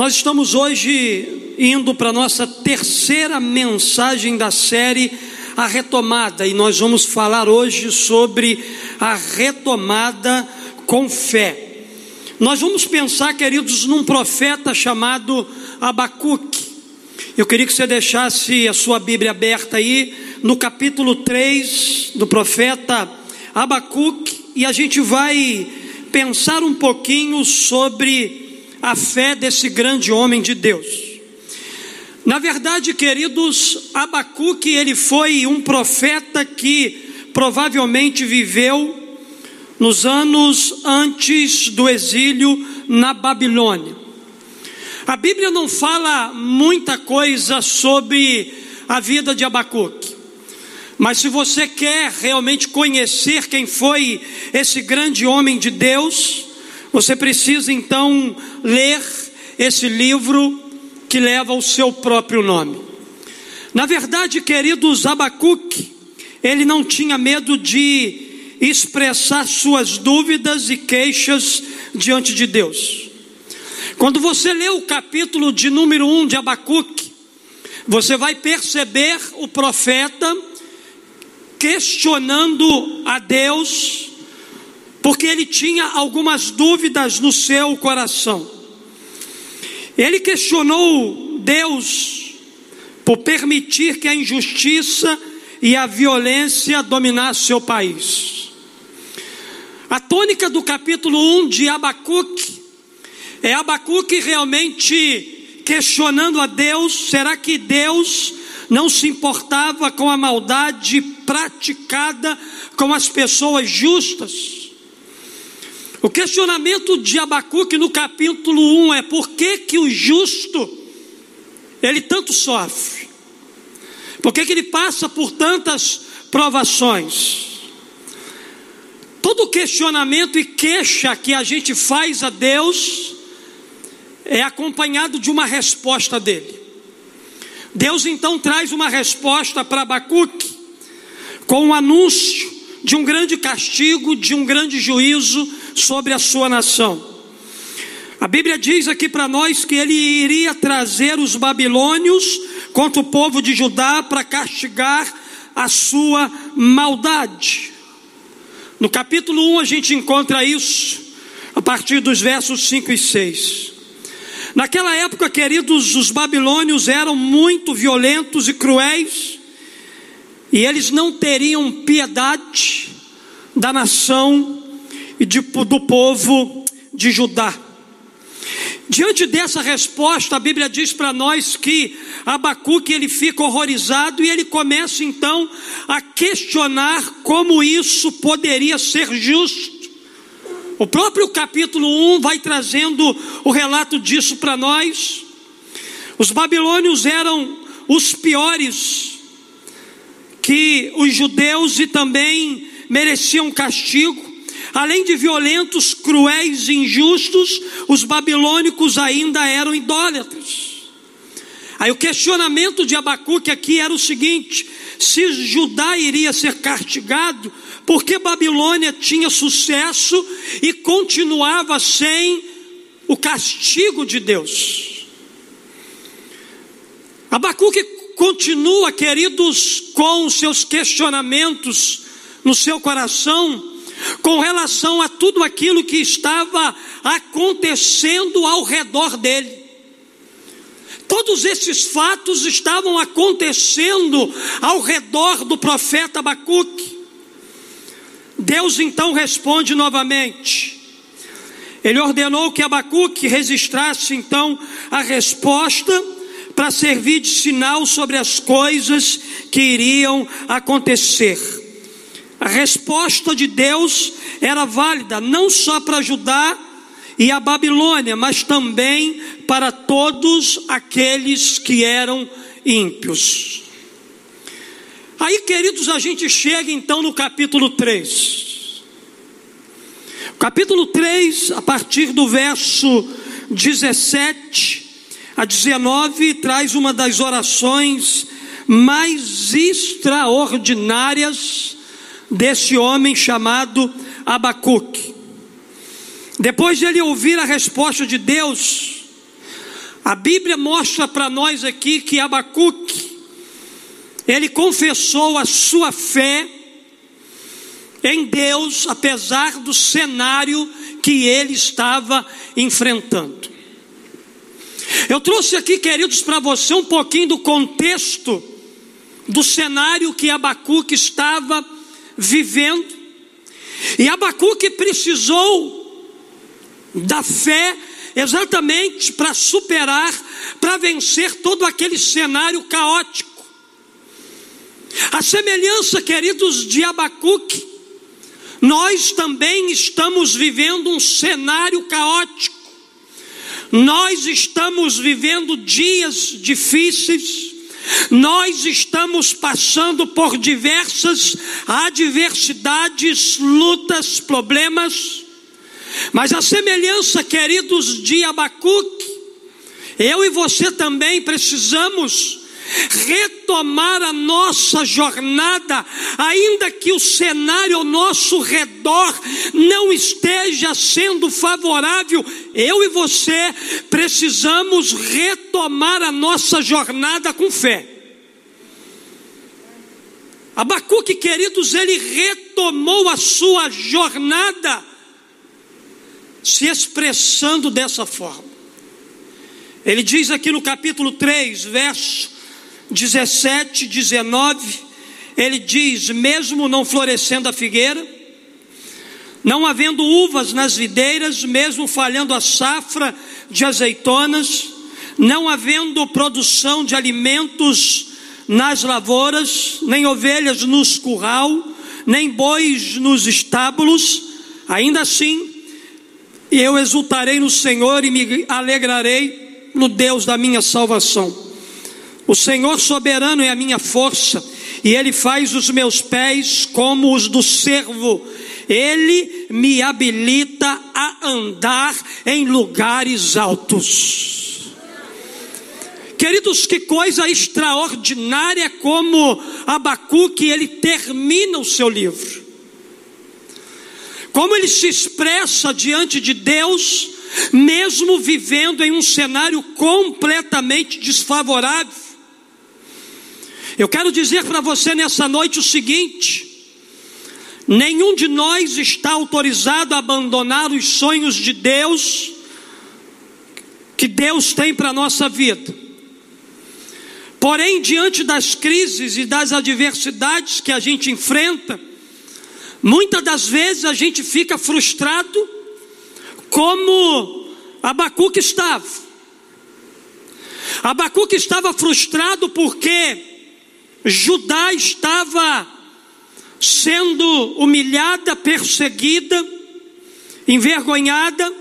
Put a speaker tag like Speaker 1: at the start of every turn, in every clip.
Speaker 1: Nós estamos hoje indo para a nossa terceira mensagem da série A Retomada, e nós vamos falar hoje sobre a retomada com fé. Nós vamos pensar, queridos, num profeta chamado Abacuque. Eu queria que você deixasse a sua Bíblia aberta aí no capítulo 3 do profeta Abacuque, e a gente vai pensar um pouquinho sobre a fé desse grande homem de Deus. Na verdade, queridos, Abacuque, ele foi um profeta que provavelmente viveu nos anos antes do exílio na Babilônia. A Bíblia não fala muita coisa sobre a vida de Abacuque. Mas se você quer realmente conhecer quem foi esse grande homem de Deus, você precisa então ler esse livro que leva o seu próprio nome. Na verdade, queridos, Abacuque, ele não tinha medo de expressar suas dúvidas e queixas diante de Deus. Quando você lê o capítulo de número 1 de Abacuque, você vai perceber o profeta questionando a Deus porque ele tinha algumas dúvidas no seu coração. Ele questionou Deus por permitir que a injustiça e a violência dominassem seu país. A tônica do capítulo 1 de Abacuque é Abacuque realmente questionando a Deus: será que Deus não se importava com a maldade praticada com as pessoas justas? O questionamento de Abacuque no capítulo 1 é por que, que o justo ele tanto sofre? Por que, que ele passa por tantas provações? Todo questionamento e queixa que a gente faz a Deus é acompanhado de uma resposta dele. Deus então traz uma resposta para Abacuque com um anúncio de um grande castigo, de um grande juízo sobre a sua nação. A Bíblia diz aqui para nós que ele iria trazer os babilônios contra o povo de Judá para castigar a sua maldade. No capítulo 1 a gente encontra isso, a partir dos versos 5 e 6. Naquela época, queridos, os babilônios eram muito violentos e cruéis, e eles não teriam piedade da nação e de, do povo de Judá. Diante dessa resposta, a Bíblia diz para nós que Abacuque ele fica horrorizado e ele começa então a questionar como isso poderia ser justo. O próprio capítulo 1 vai trazendo o relato disso para nós. Os babilônios eram os piores que os judeus e também mereciam castigo. Além de violentos, cruéis e injustos, os babilônicos ainda eram idólatras. Aí o questionamento de Abacuque aqui era o seguinte: se Judá iria ser castigado, porque Babilônia tinha sucesso e continuava sem o castigo de Deus? Abacuque continua, queridos, com seus questionamentos no seu coração, com relação a tudo aquilo que estava acontecendo ao redor dele. Todos esses fatos estavam acontecendo ao redor do profeta Abacuque. Deus então responde novamente. Ele ordenou que Abacuque registrasse então a resposta para servir de sinal sobre as coisas que iriam acontecer. A resposta de Deus era válida não só para Judá e a Babilônia, mas também para todos aqueles que eram ímpios. Aí, queridos, a gente chega então no capítulo 3. Capítulo 3, a partir do verso 17 a 19, traz uma das orações mais extraordinárias desse homem chamado Abacuque. Depois de ele ouvir a resposta de Deus, A Bíblia mostra para nós aqui que Abacuque, ele confessou a sua fé em Deus, apesar do cenário que ele estava enfrentando. Eu trouxe aqui, queridos, para você um pouquinho do contexto do cenário que Abacuque estava vivendo. E Abacuque precisou da fé exatamente para superar, para vencer todo aquele cenário caótico. A semelhança, queridos, de Abacuque, nós também estamos vivendo um cenário caótico. Nós estamos vivendo dias difíceis. Nós estamos passando por diversas adversidades, lutas, problemas. Mas a semelhança, queridos, de Abacuque, eu e você também precisamos retomar a nossa jornada, ainda que o cenário ao nosso redor não esteja sendo favorável, eu e você precisamos retomar a nossa jornada com fé. Abacuque, queridos, ele retomou a sua jornada se expressando dessa forma. Ele diz aqui no capítulo 3, verso 17, 19, ele diz: Mesmo não florescendo a figueira, não havendo uvas nas videiras, mesmo falhando a safra de azeitonas, não havendo produção de alimentos nas lavouras, nem ovelhas nos curral, nem bois nos estábulos, ainda assim, eu exultarei no Senhor e me alegrarei no Deus da minha salvação. O Senhor soberano é a minha força, e Ele faz os meus pés como os do servo. Ele me habilita a andar em lugares altos. Queridos, que coisa extraordinária como Abacuque, ele termina o seu livro. Como ele se expressa diante de Deus, mesmo vivendo em um cenário completamente desfavorável. Eu quero dizer para você nessa noite o seguinte: nenhum de nós está autorizado a abandonar os sonhos de Deus que Deus tem para a nossa vida. Porém, diante das crises e das adversidades que a gente enfrenta, muitas das vezes a gente fica frustrado, como Abacuque estava. Abacuque estava frustrado porque Judá estava sendo humilhada, perseguida, envergonhada,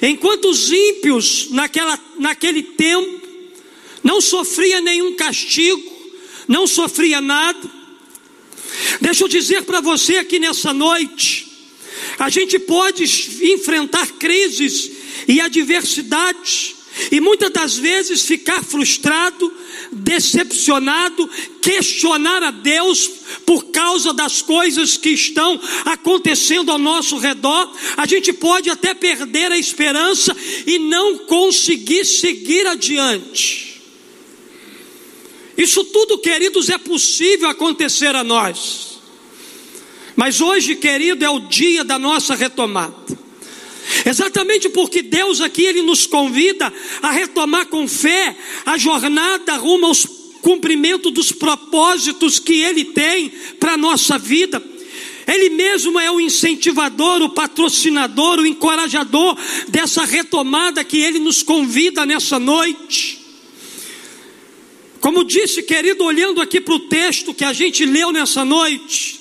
Speaker 1: enquanto os ímpios naquela, naquele tempo não sofria nenhum castigo, não sofria nada. Deixa eu dizer para você aqui nessa noite, a gente pode enfrentar crises e adversidades, e muitas das vezes ficar frustrado, decepcionado, questionar a Deus por causa das coisas que estão acontecendo ao nosso redor. A gente pode até perder a esperança e não conseguir seguir adiante. Isso tudo, queridos, é possível acontecer a nós. Mas hoje, querido, é o dia da nossa retomada. Exatamente porque Deus aqui ele nos convida a retomar com fé a jornada rumo ao cumprimento dos propósitos que ele tem para a nossa vida. Ele mesmo é o incentivador, o patrocinador, o encorajador dessa retomada que ele nos convida nessa noite. Como disse, querido, olhando aqui para o texto que a gente leu nessa noite,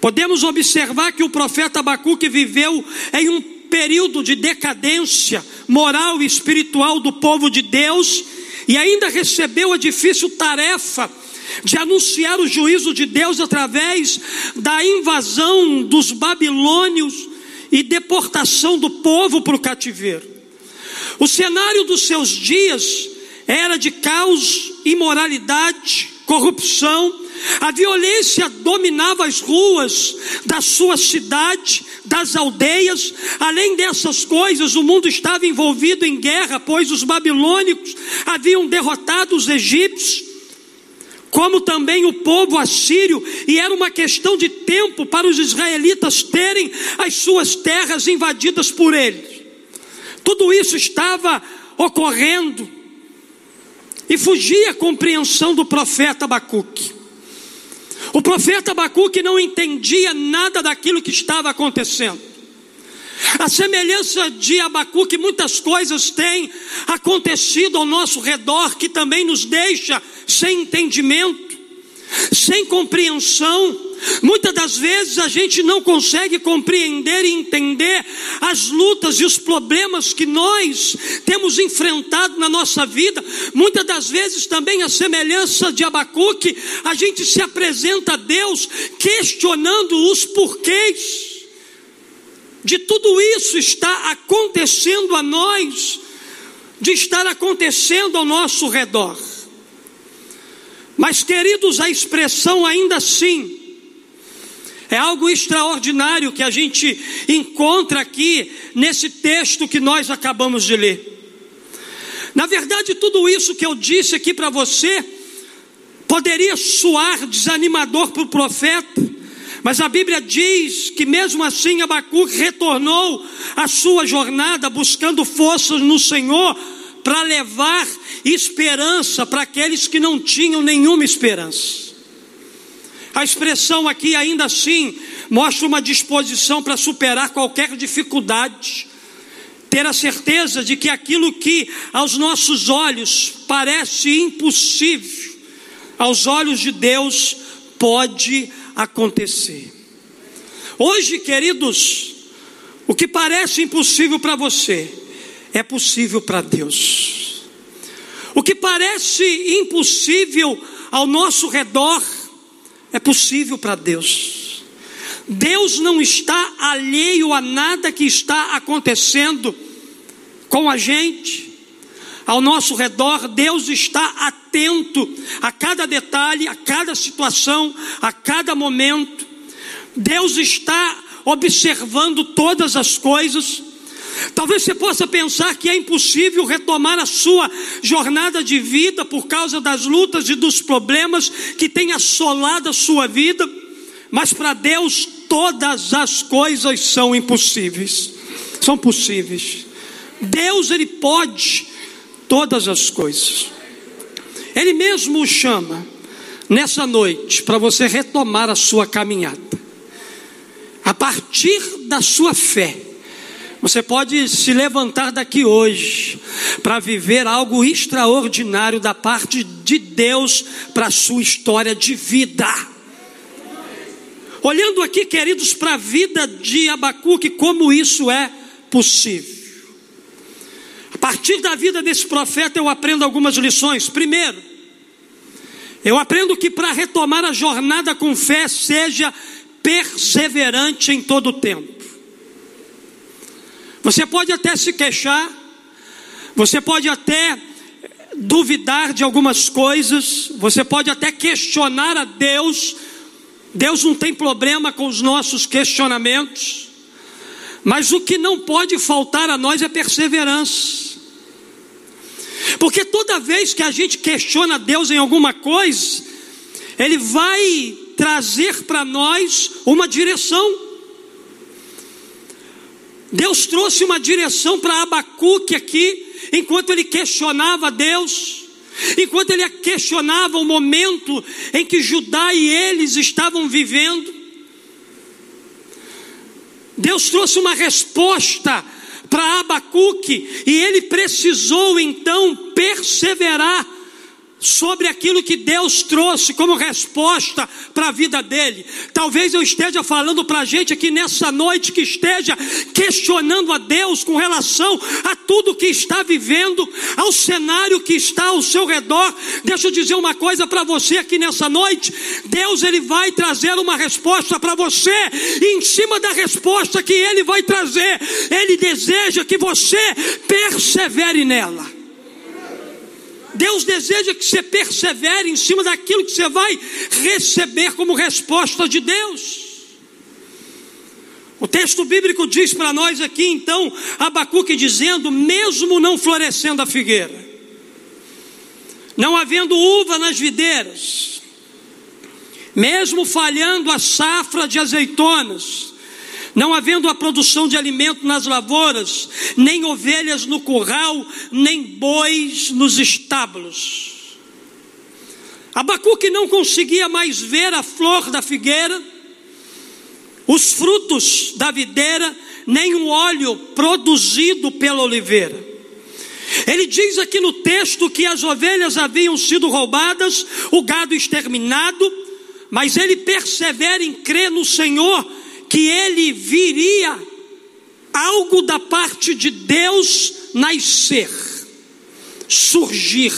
Speaker 1: podemos observar que o profeta Abacuque viveu em um período de decadência moral e espiritual do povo de Deus e ainda recebeu a difícil tarefa de anunciar o juízo de Deus através da invasão dos babilônios e deportação do povo para o cativeiro. O cenário dos seus dias era de caos, imoralidade, corrupção, A violência dominava as ruas da sua cidade, das aldeias. Além dessas coisas, o mundo estava envolvido em guerra, pois os babilônicos haviam derrotado os egípcios como também o povo assírio, e era uma questão de tempo para os israelitas terem as suas terras invadidas por eles. Tudo isso estava ocorrendo e fugia a compreensão do profeta Abacuque. O profeta Abacuque não entendia nada daquilo que estava acontecendo. A semelhança de Abacuque, muitas coisas têm acontecido ao nosso redor que também nos deixa sem entendimento, sem compreensão. Muitas das vezes a gente não consegue compreender e entender as lutas e os problemas que nós temos enfrentado na nossa vida. Muitas das vezes também a semelhança de Abacuque, a gente se apresenta a Deus questionando os porquês de tudo isso está acontecendo a nós, de estar acontecendo ao nosso redor. Mas, queridos, a expressão ainda assim é algo extraordinário que a gente encontra aqui nesse texto que nós acabamos de ler. Na verdade, tudo isso que eu disse aqui para você poderia soar desanimador para o profeta, mas a Bíblia diz que mesmo assim Abacuque retornou à sua jornada buscando forças no Senhor para levar esperança para aqueles que não tinham nenhuma esperança. A expressão aqui ainda assim mostra uma disposição para superar qualquer dificuldade, ter a certeza de que aquilo que aos nossos olhos parece impossível, aos olhos de Deus pode acontecer. Hoje, queridos, o que parece impossível para você é possível para Deus. O que parece impossível ao nosso redor é possível para Deus. Deus não está alheio a nada que está acontecendo com a gente, ao nosso redor, Deus está atento a cada detalhe, a cada situação, a cada momento. Deus está observando todas as coisas. Talvez você possa pensar que é impossível retomar a sua jornada de vida por causa das lutas e dos problemas que têm assolado a sua vida, mas para Deus todas as coisas são impossíveis. São possíveis. Deus ele pode todas as coisas. Ele mesmo o chama nessa noite para você retomar a sua caminhada. A partir da sua fé, você pode se levantar daqui hoje para viver algo extraordinário da parte de Deus para a sua história de vida. Olhando aqui, queridos, para a vida de Abacuque, como isso é possível partir da vida desse profeta eu aprendo algumas lições. Primeiro, eu aprendo que para retomar a jornada com fé, seja perseverante em todo o tempo. Você pode até se queixar, você pode até duvidar de algumas coisas, você pode até questionar a Deus. Deus não tem problema com os nossos questionamentos, mas o que não pode faltar a nós é perseverança. Porque toda vez que a gente questiona Deus em alguma coisa, Ele vai trazer para nós uma direção. Deus trouxe uma direção para Abacuque aqui, enquanto ele questionava Deus, enquanto ele questionava o momento em que Judá e eles estavam vivendo. Deus trouxe uma resposta para Abacuque, e ele precisou então perseverar sobre aquilo que Deus trouxe como resposta para a vida dele. Talvez eu esteja falando para a gente aqui nessa noite que esteja questionando a Deus com relação a tudo que está vivendo, ao cenário que está ao seu redor. Deixa eu dizer uma coisa para você aqui nessa noite: Deus ele vai trazer uma resposta para você, e em cima da resposta que ele vai trazer, ele deseja que você persevere nela. Deus deseja que você persevere em cima daquilo que você vai receber como resposta de Deus. O texto bíblico diz para nós aqui, então, Abacuque dizendo: mesmo não florescendo a figueira, não havendo uva nas videiras, mesmo falhando a safra de azeitonas, não havendo a produção de alimento nas lavouras, nem ovelhas no curral, nem bois nos estábulos. Abacuque não conseguia mais ver a flor da figueira, os frutos da videira, nem o óleo produzido pela oliveira. Ele diz aqui no texto que as ovelhas haviam sido roubadas, o gado exterminado, mas ele persevera em crer no Senhor que ele viria algo da parte de Deus nascer, surgir.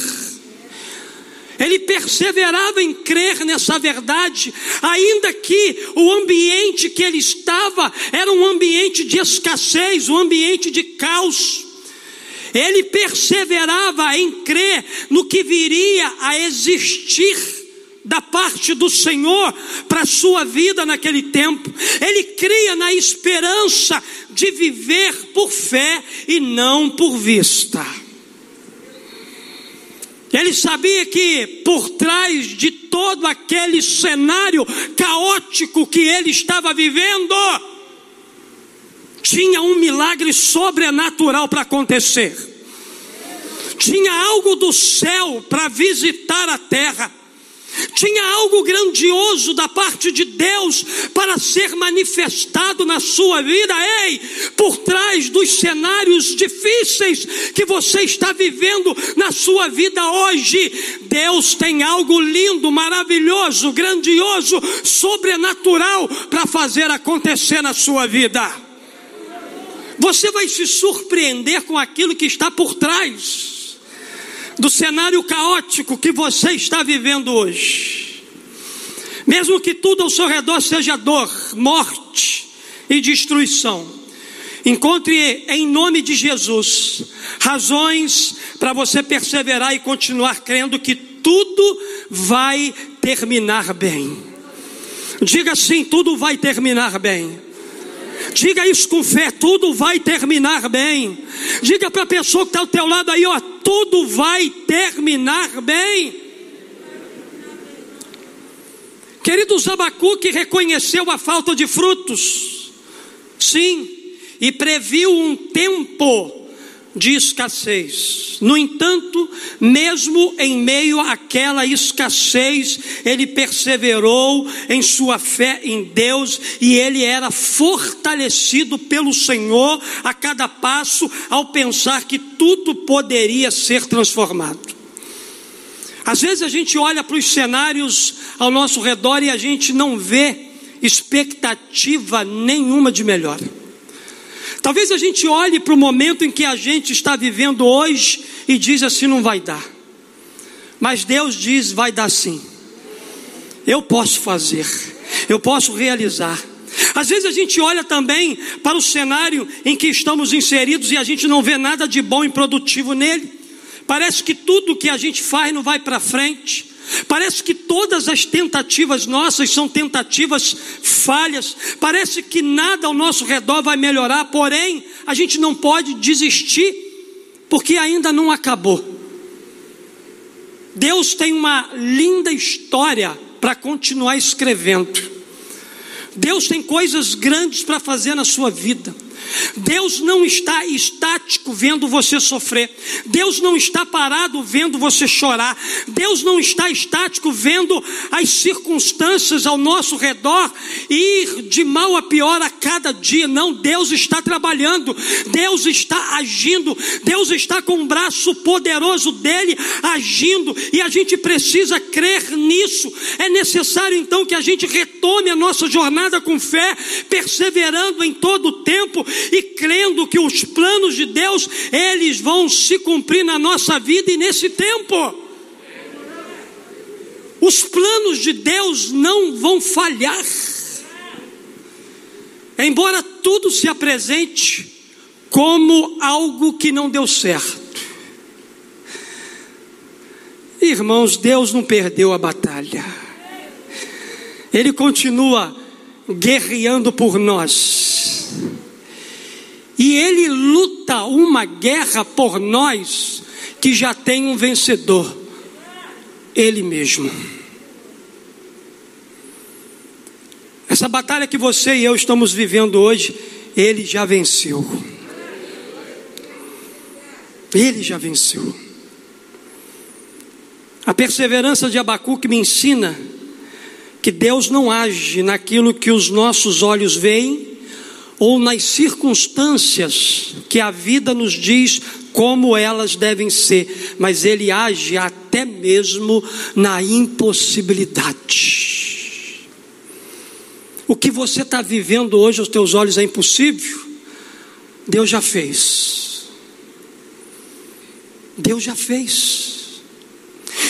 Speaker 1: Ele perseverava em crer nessa verdade, ainda que o ambiente que ele estava era um ambiente de escassez, um ambiente de caos. Ele perseverava em crer no que viria a existir da parte do Senhor para a sua vida naquele tempo. Ele cria na esperança de viver por fé e não por vista. Ele sabia que por trás de todo aquele cenário caótico que ele estava vivendo, tinha um milagre sobrenatural para acontecer. Tinha algo do céu para visitar a terra tinha algo grandioso da parte de Deus para ser manifestado na sua vida. Ei, por trás dos cenários difíceis que você está vivendo na sua vida hoje, Deus tem algo lindo, maravilhoso, grandioso, sobrenatural para fazer acontecer na sua vida. Você vai se surpreender com aquilo que está por trás do cenário caótico que você está vivendo hoje. Mesmo que tudo ao seu redor seja dor, morte e destruição, encontre em nome de Jesus razões para você perseverar e continuar crendo que tudo vai terminar bem. Diga assim: tudo vai terminar bem. Diga isso com fé, tudo vai terminar bem. Diga para a pessoa que está ao teu lado aí, ó, tudo vai terminar bem. Querido Abacuque reconheceu a falta de frutos, sim, e previu um tempo de escassez. No entanto, mesmo em meio àquela escassez, ele perseverou em sua fé em Deus e ele era fortalecido pelo Senhor a cada passo ao pensar que tudo poderia ser transformado. Às vezes a gente olha para os cenários ao nosso redor e a gente não vê expectativa nenhuma de melhor. Talvez a gente olhe para o momento em que a gente está vivendo hoje e diz assim: não vai dar. Mas Deus diz: vai dar sim. Eu posso fazer, eu posso realizar. Às vezes a gente olha também para o cenário em que estamos inseridos e a gente não vê nada de bom e produtivo nele. Parece que tudo que a gente faz não vai para frente. Parece que todas as tentativas nossas são tentativas falhas. Parece que nada ao nosso redor vai melhorar, porém, a gente não pode desistir, porque ainda não acabou. Deus tem uma linda história para continuar escrevendo. Deus tem coisas grandes para fazer na sua vida. Deus não está estático vendo você sofrer. Deus não está parado vendo você chorar. Deus não está estático vendo as circunstâncias ao nosso redor ir de mal a pior a cada dia. Não, Deus está trabalhando. Deus está agindo. Deus está com o braço poderoso dele agindo e a gente precisa crer nisso. É necessário então que a gente retome a nossa jornada com fé, perseverando em todo o tempo e crendo que os planos de Deus, eles vão se cumprir na nossa vida e nesse tempo. Os planos de Deus não vão falhar. Embora tudo se apresente como algo que não deu certo. irmãos, Deus não perdeu a batalha. Ele continua guerreando por nós. E ele luta uma guerra por nós que já tem um vencedor, ele mesmo. Essa batalha que você e eu estamos vivendo hoje, ele já venceu. Ele já venceu. A perseverança de Abacuque me ensina que Deus não age naquilo que os nossos olhos veem ou nas circunstâncias que a vida nos diz como elas devem ser, mas Ele age até mesmo na impossibilidade. O que você está vivendo hoje aos teus olhos é impossível, Deus já fez. Deus já fez.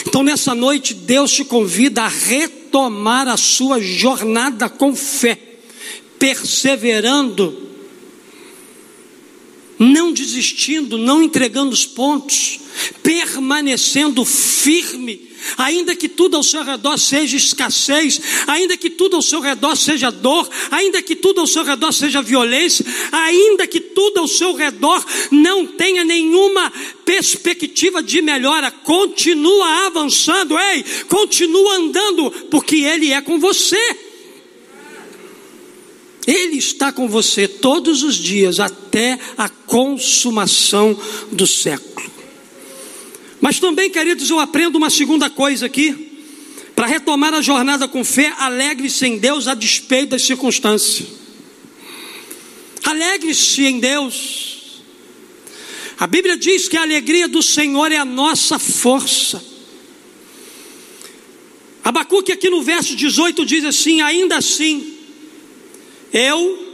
Speaker 1: Então, nessa noite, Deus te convida a retomar a sua jornada com fé, perseverando, não desistindo, não entregando os pontos, permanecendo firme ainda que tudo ao seu redor seja escassez, ainda que tudo ao seu redor seja dor, ainda que tudo ao seu redor seja violência, ainda que tudo ao seu redor não tenha nenhuma perspectiva de melhora, continua avançando, ei, continua andando, porque Ele é com você. Ele está com você todos os dias até a consumação do século. Mas também, queridos, eu aprendo uma segunda coisa aqui. Para retomar a jornada com fé, alegre-se em Deus a despeito das circunstâncias. Alegre-se em Deus. A Bíblia diz que a alegria do Senhor é a nossa força. Abacuque aqui no verso 18 diz assim: Ainda assim, eu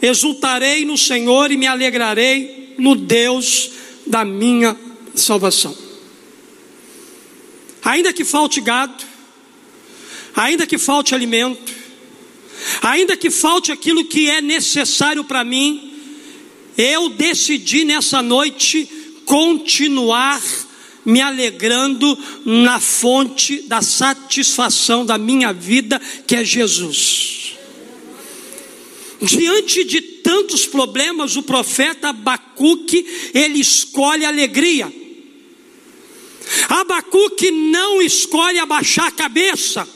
Speaker 1: exultarei no Senhor e me alegrarei no Deus da minha salvação. Ainda que falte gado, ainda que falte alimento, ainda que falte aquilo que é necessário para mim, eu decidi nessa noite continuar me alegrando na fonte da satisfação da minha vida, que é Jesus. Diante de tantos problemas, o profeta Abacuque, ele escolhe alegria. Abacuque não escolhe abaixar a cabeça.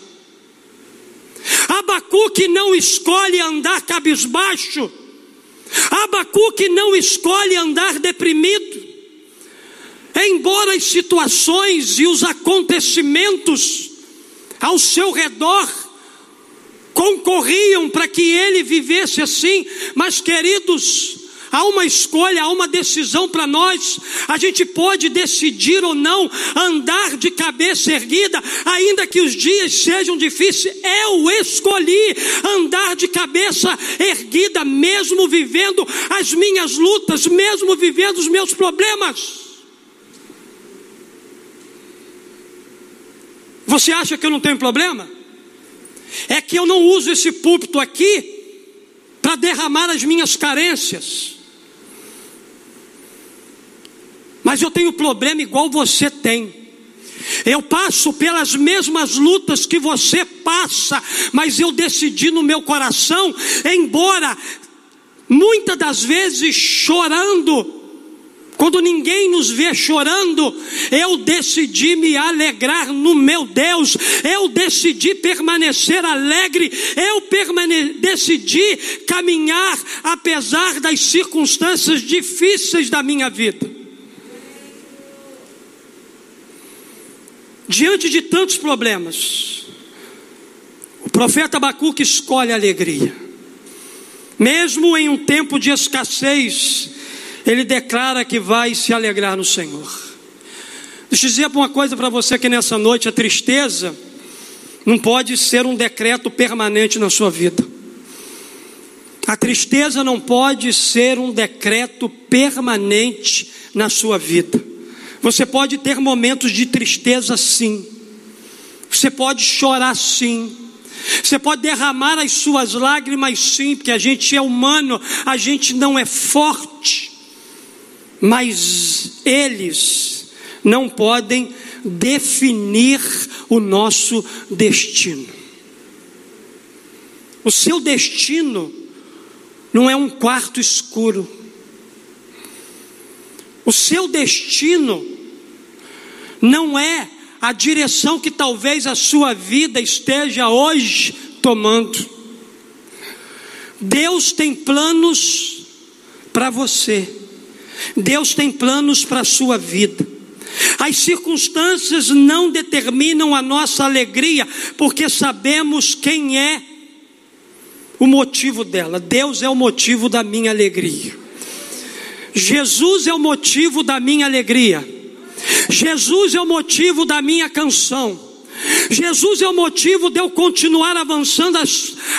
Speaker 1: Abacuque não escolhe andar cabisbaixo. Abacuque não escolhe andar deprimido. Embora as situações e os acontecimentos ao seu redor concorriam para que ele vivesse assim, mas queridos, há uma escolha, há uma decisão para nós. A gente pode decidir ou não andar de cabeça erguida, ainda que os dias sejam difíceis. Eu escolhi andar de cabeça erguida, mesmo vivendo as minhas lutas, mesmo vivendo os meus problemas. Você acha que eu não tenho problema? É que eu não uso esse púlpito aqui para derramar as minhas carências. mas eu tenho problema igual você tem. Eu passo pelas mesmas lutas que você passa, mas eu decidi no meu coração, embora muitas das vezes chorando, quando ninguém nos vê chorando, eu decidi me alegrar no meu Deus, eu decidi permanecer alegre, eu permane decidi caminhar apesar das circunstâncias difíceis da minha vida. Diante de tantos problemas, o profeta Abacuque escolhe a alegria. Mesmo em um tempo de escassez, ele declara que vai se alegrar no Senhor. Deixa eu dizer uma coisa para você que nessa noite a tristeza não pode ser um decreto permanente na sua vida. A tristeza não pode ser um decreto permanente na sua vida. Você pode ter momentos de tristeza, sim. Você pode chorar, sim. Você pode derramar as suas lágrimas, sim, porque a gente é humano, a gente não é forte. Mas eles não podem definir o nosso destino. O seu destino não é um quarto escuro. O seu destino não é a direção que talvez a sua vida esteja hoje tomando. Deus tem planos para você. Deus tem planos para a sua vida. As circunstâncias não determinam a nossa alegria, porque sabemos quem é o motivo dela. Deus é o motivo da minha alegria. Jesus é o motivo da minha alegria. Jesus é o motivo da minha canção. Jesus é o motivo de eu continuar avançando a,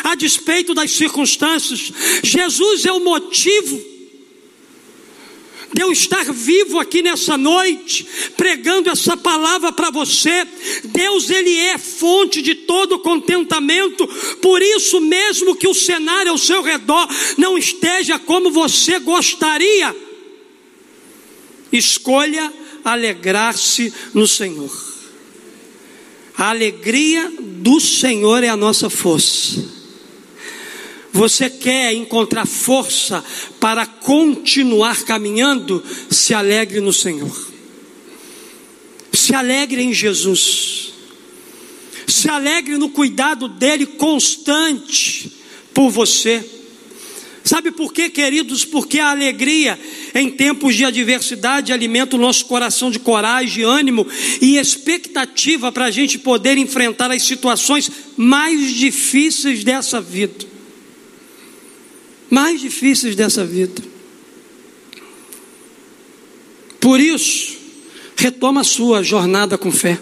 Speaker 1: a despeito das circunstâncias. Jesus é o motivo de eu estar vivo aqui nessa noite, pregando essa palavra para você. Deus, Ele é fonte de todo contentamento, por isso, mesmo que o cenário ao seu redor não esteja como você gostaria, escolha alegrar-se no Senhor. A alegria do Senhor é a nossa força. Você quer encontrar força para continuar caminhando? Se alegre no Senhor. Se alegre em Jesus. Se alegre no cuidado dele constante por você. Sabe por quê, queridos? Porque a alegria em tempos de adversidade alimenta o nosso coração de coragem, ânimo e expectativa para a gente poder enfrentar as situações mais difíceis dessa vida mais difíceis dessa vida. Por isso, retoma a sua jornada com fé.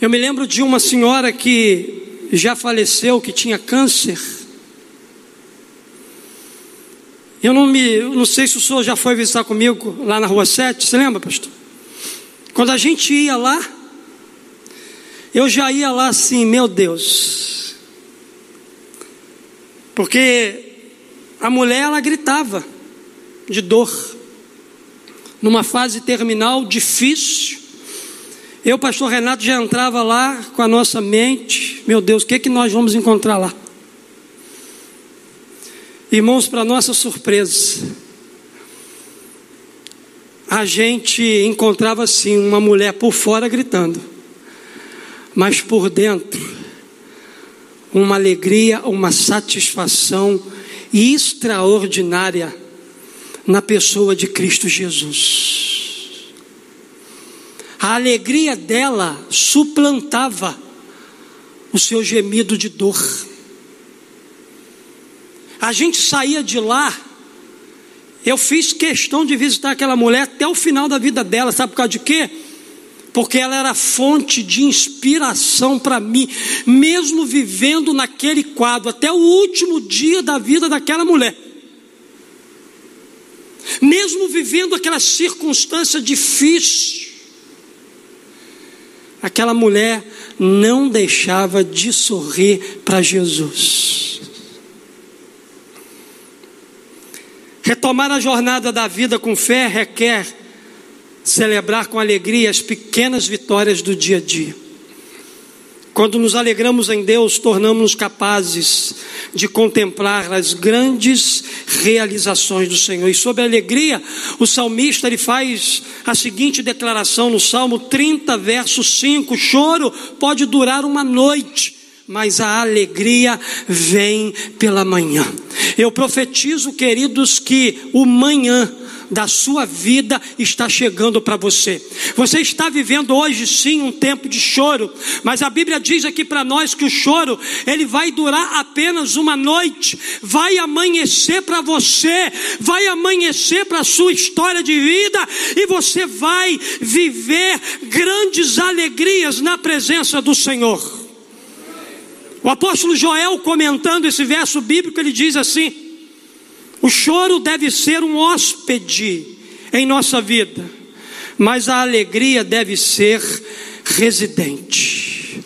Speaker 1: Eu me lembro de uma senhora que já faleceu, que tinha câncer. Eu não me, não sei se o senhor já foi visitar comigo lá na rua 7, você lembra, pastor? Quando a gente ia lá, eu já ia lá assim, meu Deus, porque a mulher ela gritava de dor, numa fase terminal difícil. Eu, pastor Renato, já entrava lá com a nossa mente, meu Deus, o que, é que nós vamos encontrar lá? Irmãos, para nossa surpresa, a gente encontrava assim uma mulher por fora gritando, mas por dentro uma alegria, uma satisfação extraordinária na pessoa de Cristo Jesus. A alegria dela suplantava o seu gemido de dor. A gente saía de lá, eu fiz questão de visitar aquela mulher até o final da vida dela, sabe por causa de quê? Porque ela era fonte de inspiração para mim, mesmo vivendo naquele quadro, até o último dia da vida daquela mulher. Mesmo vivendo aquela circunstância difícil, aquela mulher não deixava de sorrir para Jesus. Retomar a jornada da vida com fé requer celebrar com alegria as pequenas vitórias do dia a dia. Quando nos alegramos em Deus, tornamos-nos capazes de contemplar as grandes realizações do Senhor. E sobre a alegria, o salmista ele faz a seguinte declaração no Salmo 30, verso 5: choro pode durar uma noite, mas a alegria vem pela manhã. Eu profetizo, queridos, que o manhã da sua vida está chegando para você. Você está vivendo hoje sim um tempo de choro, mas a Bíblia diz aqui para nós que o choro ele vai durar apenas uma noite, vai amanhecer para você, vai amanhecer para a sua história de vida e você vai viver grandes alegrias na presença do Senhor. O apóstolo Joel, comentando esse verso bíblico, ele diz assim: o choro deve ser um hóspede em nossa vida, mas a alegria deve ser residente.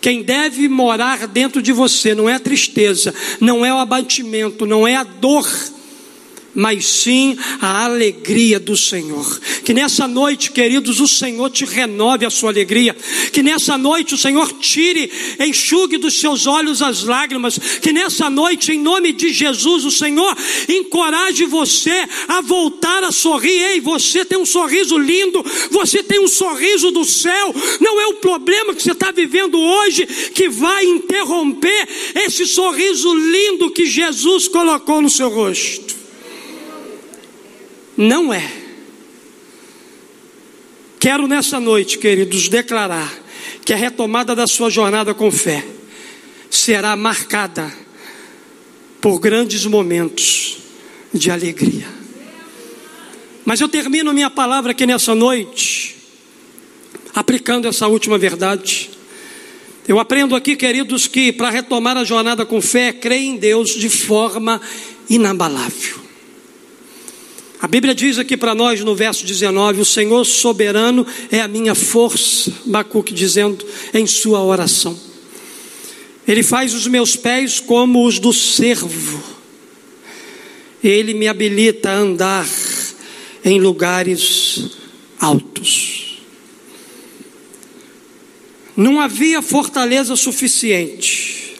Speaker 1: Quem deve morar dentro de você não é a tristeza, não é o abatimento, não é a dor, mas sim a alegria do Senhor. Que nessa noite, queridos, o Senhor te renove a sua alegria. Que nessa noite o Senhor tire, enxugue dos seus olhos as lágrimas. Que nessa noite, em nome de Jesus, o Senhor encoraje você a voltar a sorrir. Ei, você tem um sorriso lindo, você tem um sorriso do céu. Não é o problema que você está vivendo hoje que vai interromper esse sorriso lindo que Jesus colocou no seu rosto. Não é. Quero nessa noite, queridos, declarar que a retomada da sua jornada com fé será marcada por grandes momentos de alegria. Mas eu termino minha palavra aqui nessa noite, aplicando essa última verdade. Eu aprendo aqui, queridos, que para retomar a jornada com fé, creia em Deus de forma inabalável. A Bíblia diz aqui para nós no verso 19: O Senhor soberano é a minha força, Bacuque dizendo em sua oração. Ele faz os meus pés como os do servo, ele me habilita a andar em lugares altos. Não havia fortaleza suficiente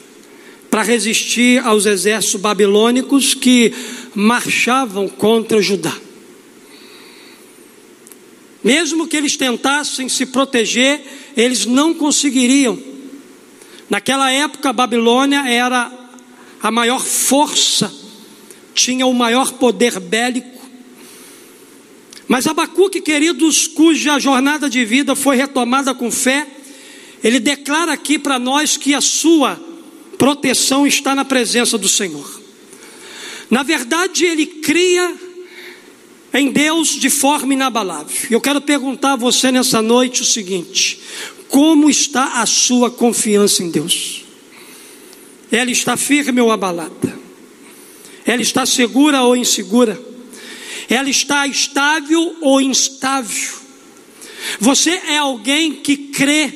Speaker 1: para resistir aos exércitos babilônicos que marchavam contra Judá. Mesmo que eles tentassem se proteger, eles não conseguiriam. Naquela época, a Babilônia era a maior força, tinha o maior poder bélico. Mas Abacuque, queridos, cuja jornada de vida foi retomada com fé, ele declara aqui para nós que a sua proteção está na presença do Senhor. Na verdade, ele cria em Deus de forma inabalável. Eu quero perguntar a você nessa noite o seguinte: como está a sua confiança em Deus? Ela está firme ou abalada? Ela está segura ou insegura? Ela está estável ou instável? Você é alguém que crê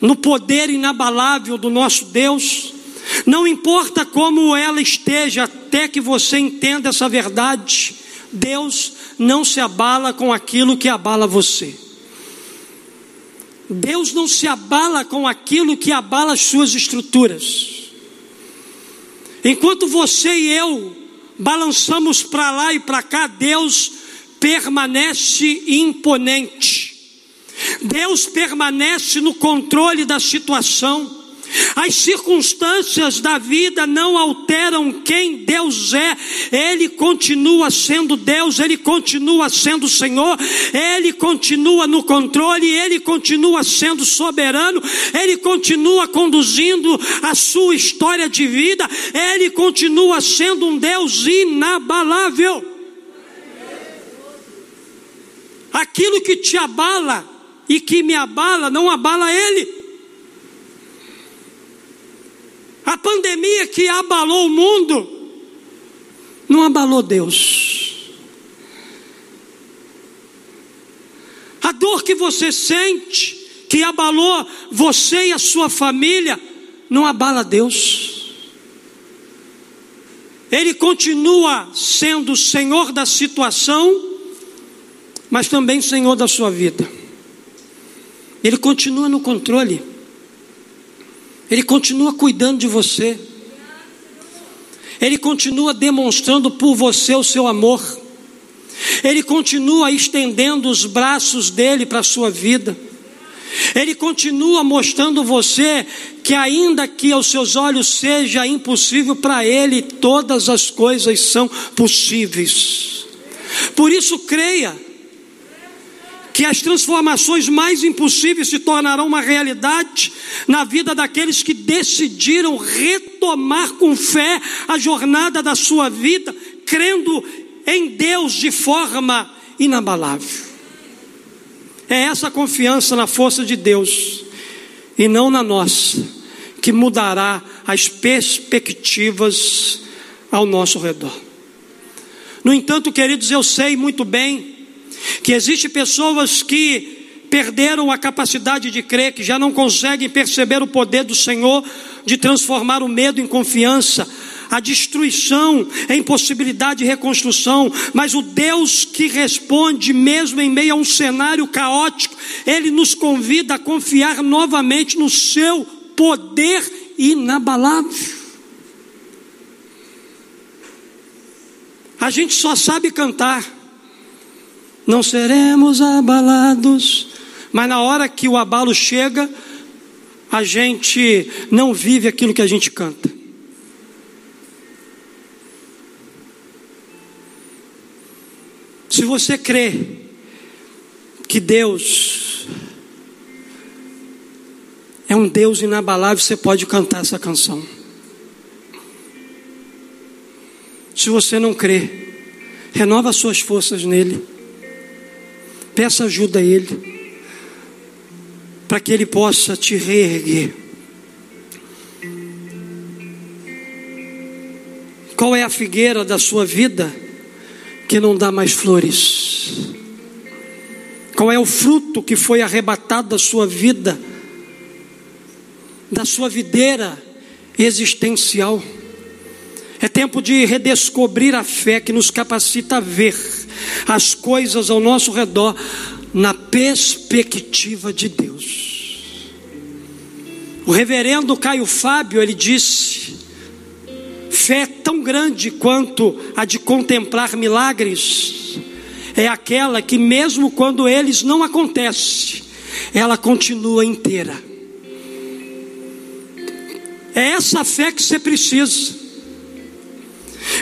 Speaker 1: no poder inabalável do nosso Deus? Não importa como ela esteja, até que você entenda essa verdade, Deus não se abala com aquilo que abala você. Deus não se abala com aquilo que abala as suas estruturas. Enquanto você e eu balançamos para lá e para cá, Deus permanece imponente. Deus permanece no controle da situação. As circunstâncias da vida não alteram quem Deus é, Ele continua sendo Deus, Ele continua sendo Senhor, Ele continua no controle, Ele continua sendo soberano, Ele continua conduzindo a sua história de vida, Ele continua sendo um Deus inabalável. Aquilo que te abala e que me abala, não abala Ele. A pandemia que abalou o mundo não abalou Deus. A dor que você sente, que abalou você e a sua família, não abala Deus. Ele continua sendo o Senhor da situação, mas também Senhor da sua vida. Ele continua no controle. Ele continua cuidando de você. Ele continua demonstrando por você o seu amor. Ele continua estendendo os braços dele para a sua vida. Ele continua mostrando você que, ainda que aos seus olhos seja impossível, para ele todas as coisas são possíveis. Por isso, creia que as transformações mais impossíveis se tornarão uma realidade na vida daqueles que decidiram retomar com fé a jornada da sua vida, crendo em Deus de forma inabalável. É essa confiança na força de Deus e não na nossa que mudará as perspectivas ao nosso redor. No entanto, queridos, eu sei muito bem que existe pessoas que perderam a capacidade de crer, que já não conseguem perceber o poder do Senhor de transformar o medo em confiança, a destruição, a impossibilidade de reconstrução, mas o Deus que responde mesmo em meio a um cenário caótico, ele nos convida a confiar novamente no seu poder inabalável. A gente só sabe cantar, não seremos abalados, mas na hora que o abalo chega, a gente não vive aquilo que a gente canta. Se você crê que Deus é um Deus inabalável, você pode cantar essa canção. Se você não crê, renova suas forças nele. Peça ajuda a ele para que Ele possa te reerguer. Qual é a figueira da sua vida que não dá mais flores? Qual é o fruto que foi arrebatado da sua vida, da sua videira existencial? É tempo de redescobrir a fé que nos capacita a ver as coisas ao nosso redor na perspectiva de Deus. O reverendo Caio Fábio, ele disse: fé tão grande quanto a de contemplar milagres é aquela que, mesmo quando eles não acontecem, ela continua inteira. É essa fé que você precisa.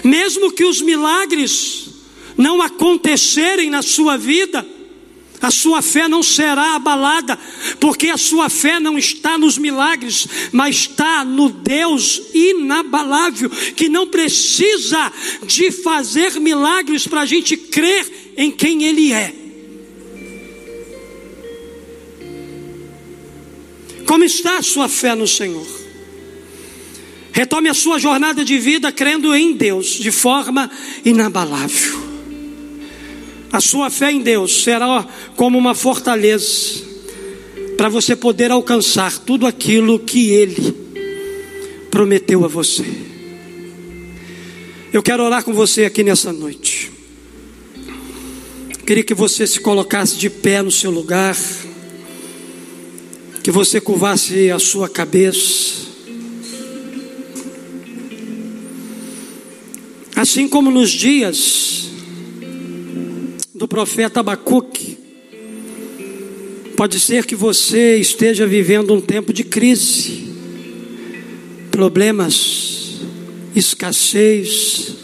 Speaker 1: Mesmo que os milagres não acontecerem na sua vida, a sua fé não será abalada, porque a sua fé não está nos milagres, mas está no Deus inabalável, que não precisa de fazer milagres para a gente crer em quem Ele é. Como está a sua fé no Senhor? Retome a sua jornada de vida crendo em Deus de forma inabalável. A sua fé em Deus será como uma fortaleza para você poder alcançar tudo aquilo que Ele prometeu a você. Eu quero orar com você aqui nessa noite. Queria que você se colocasse de pé no seu lugar, que você curvasse a sua cabeça. Assim como nos dias do profeta Abacuque. Pode ser que você esteja vivendo um tempo de crise, problemas, escassez,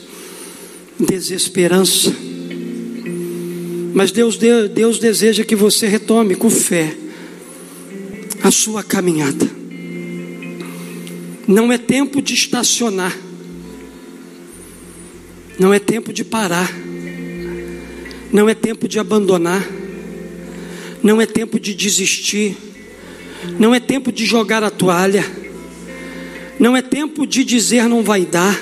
Speaker 1: desesperança. Mas Deus, Deus deseja que você retome com fé a sua caminhada. Não é tempo de estacionar, não é tempo de parar. Não é tempo de abandonar, não é tempo de desistir, não é tempo de jogar a toalha, não é tempo de dizer não vai dar.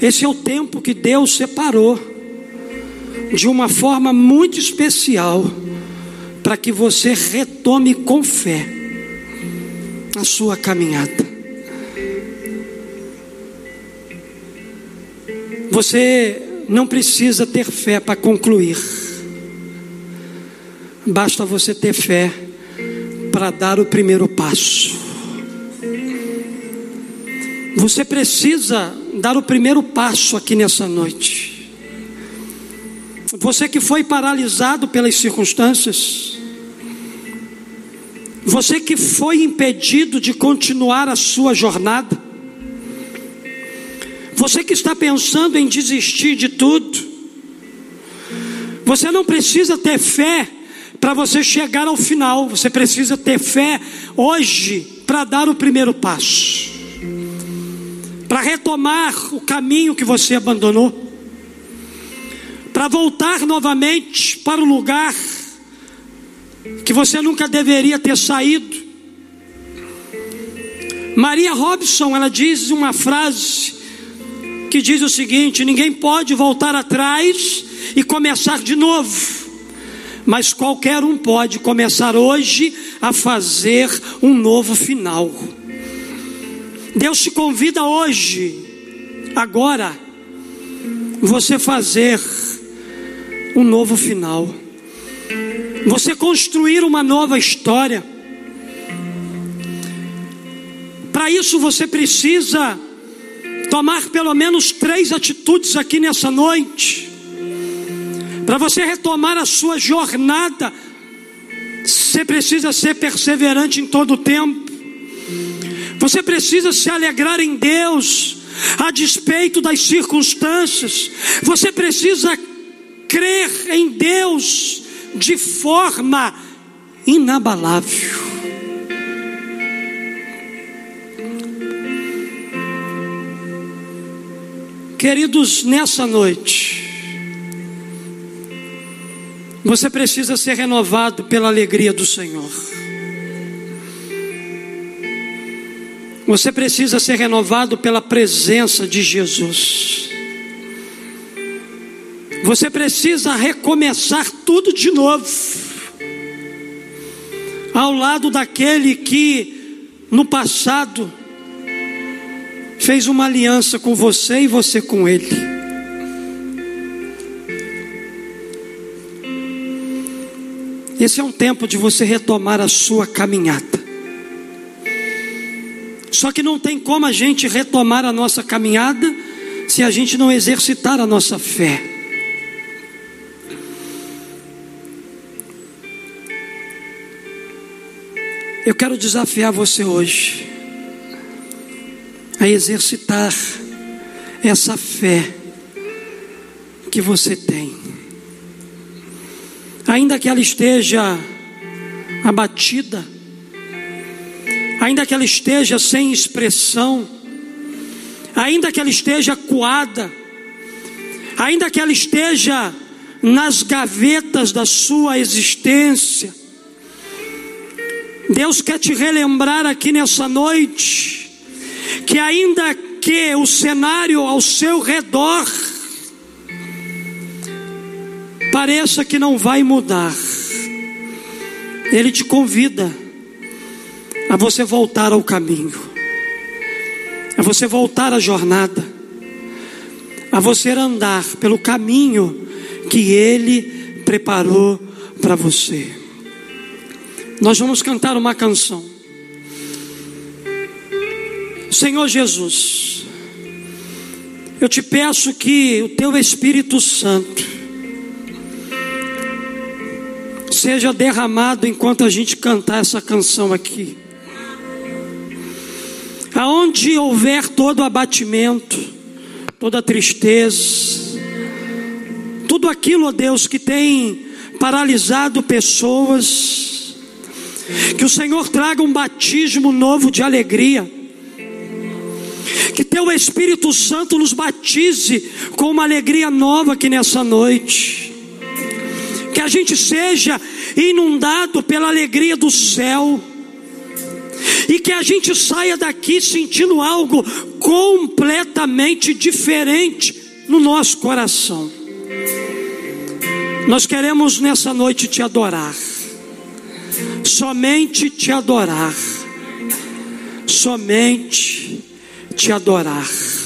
Speaker 1: Esse é o tempo que Deus separou de uma forma muito especial para que você retome com fé a sua caminhada. Você não precisa ter fé para concluir. Basta você ter fé para dar o primeiro passo. Você precisa dar o primeiro passo aqui nessa noite. Você que foi paralisado pelas circunstâncias, você que foi impedido de continuar a sua jornada, você que está pensando em desistir de tudo, você não precisa ter fé para você chegar ao final, você precisa ter fé hoje para dar o primeiro passo, para retomar o caminho que você abandonou, para voltar novamente para o lugar que você nunca deveria ter saído. Maria Robson, ela diz uma frase que diz o seguinte: ninguém pode voltar atrás e começar de novo, mas qualquer um pode começar hoje a fazer um novo final. Deus te convida hoje, agora, você fazer um novo final, você construir uma nova história. Para isso você precisa tomar pelo menos três atitudes aqui nessa noite. Para você retomar a sua jornada, você precisa ser perseverante em todo o tempo. Você precisa se alegrar em Deus, a despeito das circunstâncias. Você precisa crer em Deus de forma inabalável. Queridos, nessa noite, você precisa ser renovado pela alegria do Senhor. Você precisa ser renovado pela presença de Jesus. Você precisa recomeçar tudo de novo. Ao lado daquele que no passado fez uma aliança com você e você com ele. Esse é um tempo de você retomar a sua caminhada. Só que não tem como a gente retomar a nossa caminhada se a gente não exercitar a nossa fé. Eu quero desafiar você hoje a exercitar essa fé que você tem. Ainda que ela esteja abatida, ainda que ela esteja sem expressão, ainda que ela esteja coada, ainda que ela esteja nas gavetas da sua existência, Deus quer te relembrar aqui nessa noite que ainda que o cenário ao seu redor pareça que não vai mudar, Ele te convida a você voltar ao caminho, a você voltar à jornada, a você andar pelo caminho que Ele preparou para você. Nós vamos cantar uma canção. Senhor Jesus, eu te peço que o teu Espírito Santo seja derramado enquanto a gente cantar essa canção aqui. Aonde houver todo abatimento, toda tristeza, tudo aquilo, ó Deus, que tem paralisado pessoas, que o Senhor traga um batismo novo de alegria que teu Espírito Santo nos batize com uma alegria nova aqui nessa noite. Que a gente seja inundado pela alegria do céu. E que a gente saia daqui sentindo algo completamente diferente no nosso coração. Nós queremos nessa noite te adorar, somente te adorar, somente te adorar.